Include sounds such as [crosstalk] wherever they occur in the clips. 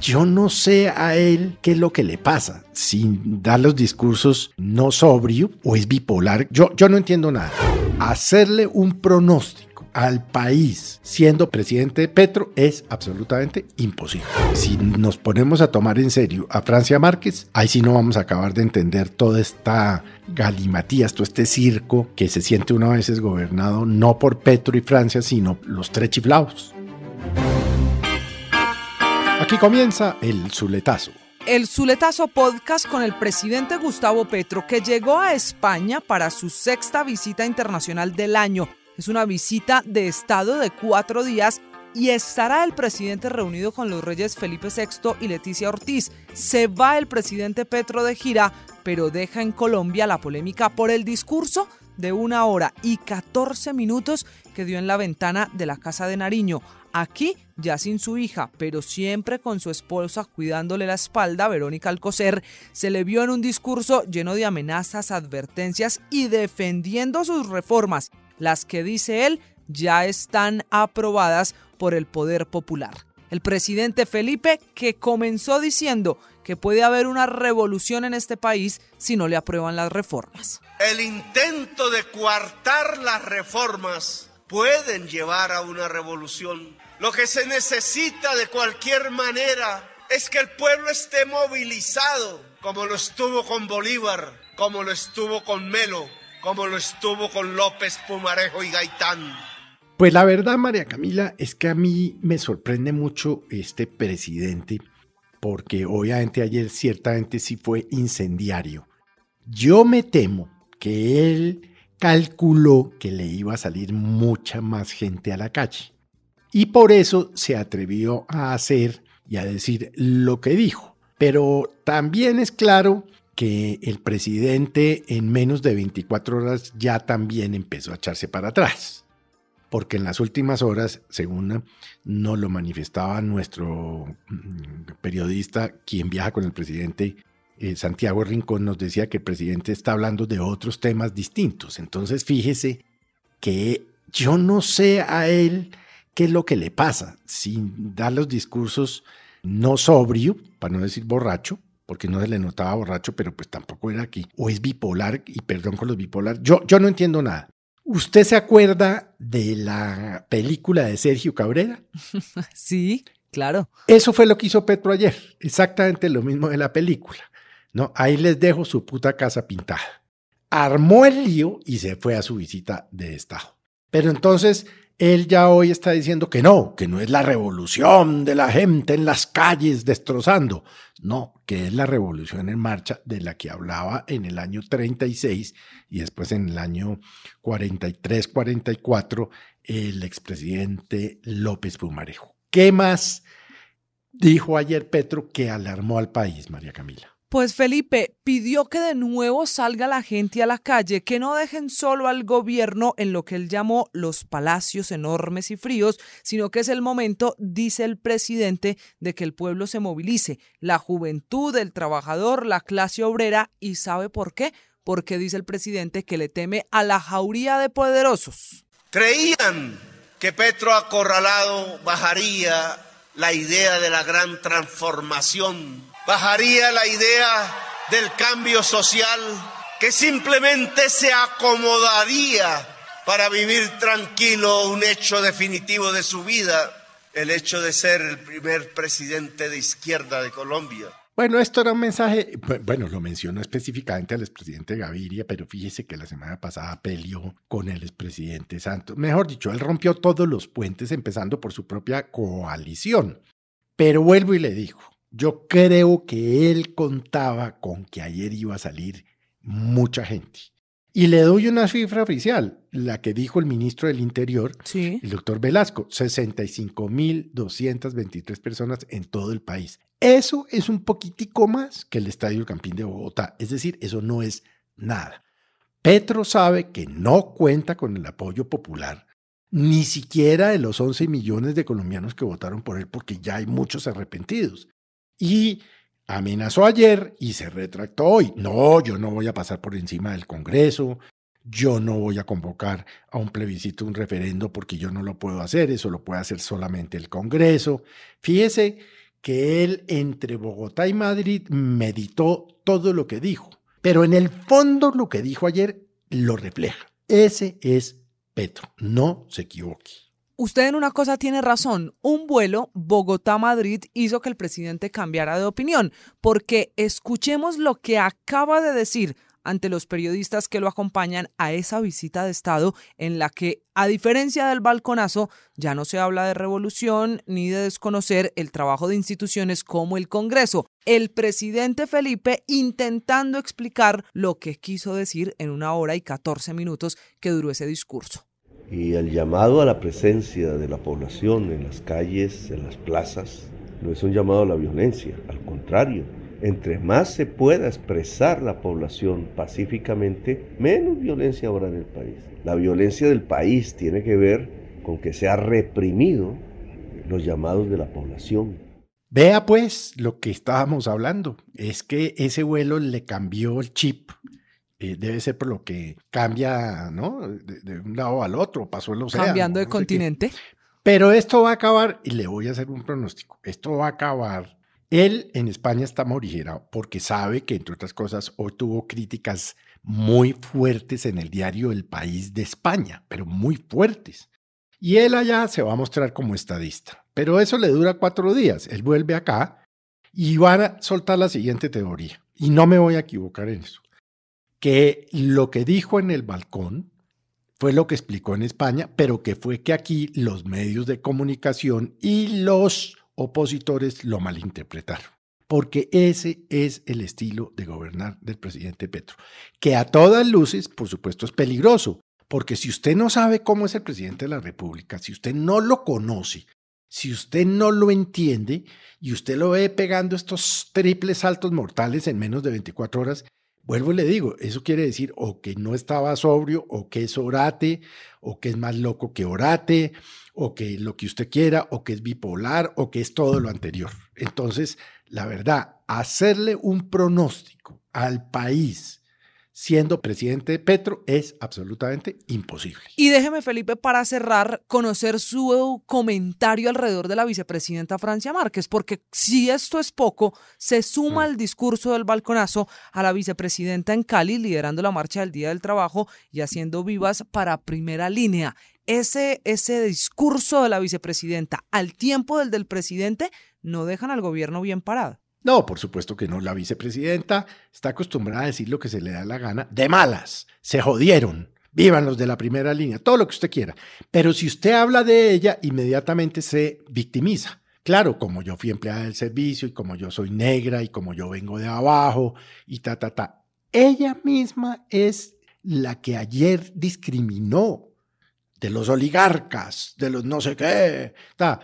Yo no sé a él qué es lo que le pasa, sin dar los discursos no sobrio o es bipolar. Yo, yo no entiendo nada. Hacerle un pronóstico al país siendo presidente Petro es absolutamente imposible. Si nos ponemos a tomar en serio a Francia Márquez, ahí sí no vamos a acabar de entender toda esta galimatías, todo este circo que se siente una vez es gobernado no por Petro y Francia, sino los tres chiflados. Aquí comienza el Zuletazo. El Zuletazo Podcast con el presidente Gustavo Petro, que llegó a España para su sexta visita internacional del año. Es una visita de Estado de cuatro días y estará el presidente reunido con los reyes Felipe VI y Leticia Ortiz. Se va el presidente Petro de gira, pero deja en Colombia la polémica por el discurso de una hora y 14 minutos que dio en la ventana de la Casa de Nariño. Aquí ya sin su hija, pero siempre con su esposa cuidándole la espalda, Verónica Alcocer, se le vio en un discurso lleno de amenazas, advertencias y defendiendo sus reformas, las que dice él ya están aprobadas por el poder popular. El presidente Felipe que comenzó diciendo que puede haber una revolución en este país si no le aprueban las reformas. El intento de coartar las reformas pueden llevar a una revolución. Lo que se necesita de cualquier manera es que el pueblo esté movilizado, como lo estuvo con Bolívar, como lo estuvo con Melo, como lo estuvo con López, Pumarejo y Gaitán. Pues la verdad, María Camila, es que a mí me sorprende mucho este presidente, porque obviamente ayer ciertamente sí fue incendiario. Yo me temo que él calculó que le iba a salir mucha más gente a la calle. Y por eso se atrevió a hacer y a decir lo que dijo. Pero también es claro que el presidente en menos de 24 horas ya también empezó a echarse para atrás. Porque en las últimas horas, según nos lo manifestaba nuestro mm, periodista, quien viaja con el presidente, eh, Santiago Rincón, nos decía que el presidente está hablando de otros temas distintos. Entonces, fíjese que yo no sé a él qué es lo que le pasa, sin dar los discursos no sobrio, para no decir borracho, porque no se le notaba borracho, pero pues tampoco era aquí, o es bipolar, y perdón con los bipolar, yo, yo no entiendo nada. ¿Usted se acuerda de la película de Sergio Cabrera? [laughs] Sí, claro. Eso fue lo que hizo Petro ayer, exactamente lo mismo de la película. No, ahí les dejo su puta casa pintada. Armó el lío y se fue a su visita de Estado. Pero entonces él ya hoy está diciendo que no, que no es la revolución de la gente en las calles destrozando, no, que es la revolución en marcha de la que hablaba en el año 36 y después en el año 43, 44 el expresidente López Pumarejo. ¿Qué más dijo ayer Petro que alarmó al país, María Camila? Pues Felipe pidió que de nuevo salga la gente a la calle, que no dejen solo al gobierno en lo que él llamó los palacios enormes y fríos, sino que es el momento, dice el presidente, de que el pueblo se movilice, la juventud, el trabajador, la clase obrera, y ¿sabe por qué? Porque dice el presidente que le teme a la jauría de poderosos. Creían que Petro acorralado bajaría la idea de la gran transformación bajaría la idea del cambio social que simplemente se acomodaría para vivir tranquilo un hecho definitivo de su vida, el hecho de ser el primer presidente de izquierda de Colombia. Bueno, esto era un mensaje, bueno, lo mencionó específicamente al expresidente Gaviria, pero fíjese que la semana pasada peleó con el expresidente Santos. Mejor dicho, él rompió todos los puentes, empezando por su propia coalición. Pero vuelvo y le digo, yo creo que él contaba con que ayer iba a salir mucha gente. Y le doy una cifra oficial, la que dijo el ministro del Interior, Sí. el doctor Velasco, 65.223 personas en todo el país. Eso es un poquitico más que el Estadio Campín de Bogotá, es decir, eso no es nada. Petro sabe que no cuenta con el apoyo popular, ni siquiera de los 11 millones de colombianos que votaron por él, porque ya hay muchos arrepentidos. Y amenazó ayer y se retractó hoy. No, yo no voy a pasar por encima del Congreso, yo no voy a convocar a un plebiscito, un referendo, porque yo no lo puedo hacer, eso lo puede hacer solamente el Congreso. Fíjese que él entre Bogotá y Madrid meditó todo lo que dijo, pero en el fondo lo que dijo ayer lo refleja. Ese es Petro, no se equivoque. Usted en una cosa tiene razón. Un vuelo Bogotá-Madrid hizo que el presidente cambiara de opinión, porque escuchemos lo que acaba de decir ante los periodistas que lo acompañan a esa visita de Estado en la que, a diferencia del balconazo, ya no se habla de revolución ni de desconocer el trabajo de instituciones como el Congreso. El presidente Felipe intentando explicar lo que quiso decir en una hora y 14 minutos que duró ese discurso. Y el llamado a la presencia de la población en las calles, en las plazas, no es un llamado a la violencia, al contrario, entre más se pueda expresar la población pacíficamente, menos violencia habrá en el país. La violencia del país tiene que ver con que se ha reprimido los llamados de la población. Vea pues lo que estábamos hablando, es que ese vuelo le cambió el chip. Eh, debe ser por lo que cambia, ¿no? De, de un lado al otro, pasó el océano. Cambiando de no sé qué. continente. Pero esto va a acabar, y le voy a hacer un pronóstico, esto va a acabar. Él en España está morigerado porque sabe que, entre otras cosas, hoy tuvo críticas muy fuertes en el diario El País de España, pero muy fuertes. Y él allá se va a mostrar como estadista. Pero eso le dura cuatro días. Él vuelve acá y van a soltar la siguiente teoría. Y no me voy a equivocar en eso. Que lo que dijo en el balcón fue lo que explicó en España, pero que fue que aquí los medios de comunicación y los opositores lo malinterpretaron. Porque ese es el estilo de gobernar del presidente Petro, que a todas luces, por supuesto, es peligroso, porque si usted no sabe cómo es el presidente de la República, si usted no lo conoce, si usted no lo entiende y usted lo ve pegando estos triples saltos mortales en menos de 24 horas, vuelvo y le digo, eso quiere decir o que no estaba sobrio, o que es orate, o que es más loco que orate, o que lo que usted quiera, o que es bipolar, o que es todo lo anterior. Entonces, la verdad, hacerle un pronóstico al país siendo presidente Petro es absolutamente imposible. Y déjeme, Felipe, para cerrar, conocer su comentario alrededor de la vicepresidenta Francia Márquez, porque si esto es poco, se suma el discurso del balconazo a la vicepresidenta en Cali, liderando la marcha del Día del Trabajo y haciendo vivas para primera línea. Ese, ese discurso de la vicepresidenta al tiempo del del presidente no dejan al gobierno bien parado. No, por supuesto que no. La vicepresidenta está acostumbrada a decir lo que se le da la gana, de malas. Se jodieron. Vivan los de la primera línea, todo lo que usted quiera. Pero si usted habla de ella, inmediatamente se victimiza. Claro, como yo fui empleada del servicio y como yo soy negra y como yo vengo de abajo y ta, ta, ta. Ella misma es la que ayer discriminó de los oligarcas, de los no sé qué. Ta.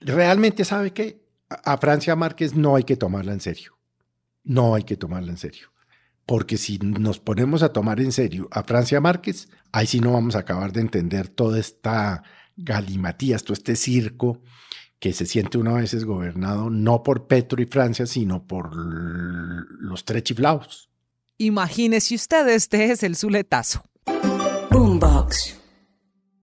Realmente sabe que a Francia Márquez no hay que tomarla en serio. No hay que tomarla en serio. Porque si nos ponemos a tomar en serio a Francia Márquez, ahí sí no vamos a acabar de entender toda esta galimatías, todo este circo que se siente una veces gobernado no por Petro y Francia, sino por los tres chiflados. Imagínese usted, este es el Zuletazo. Boombox.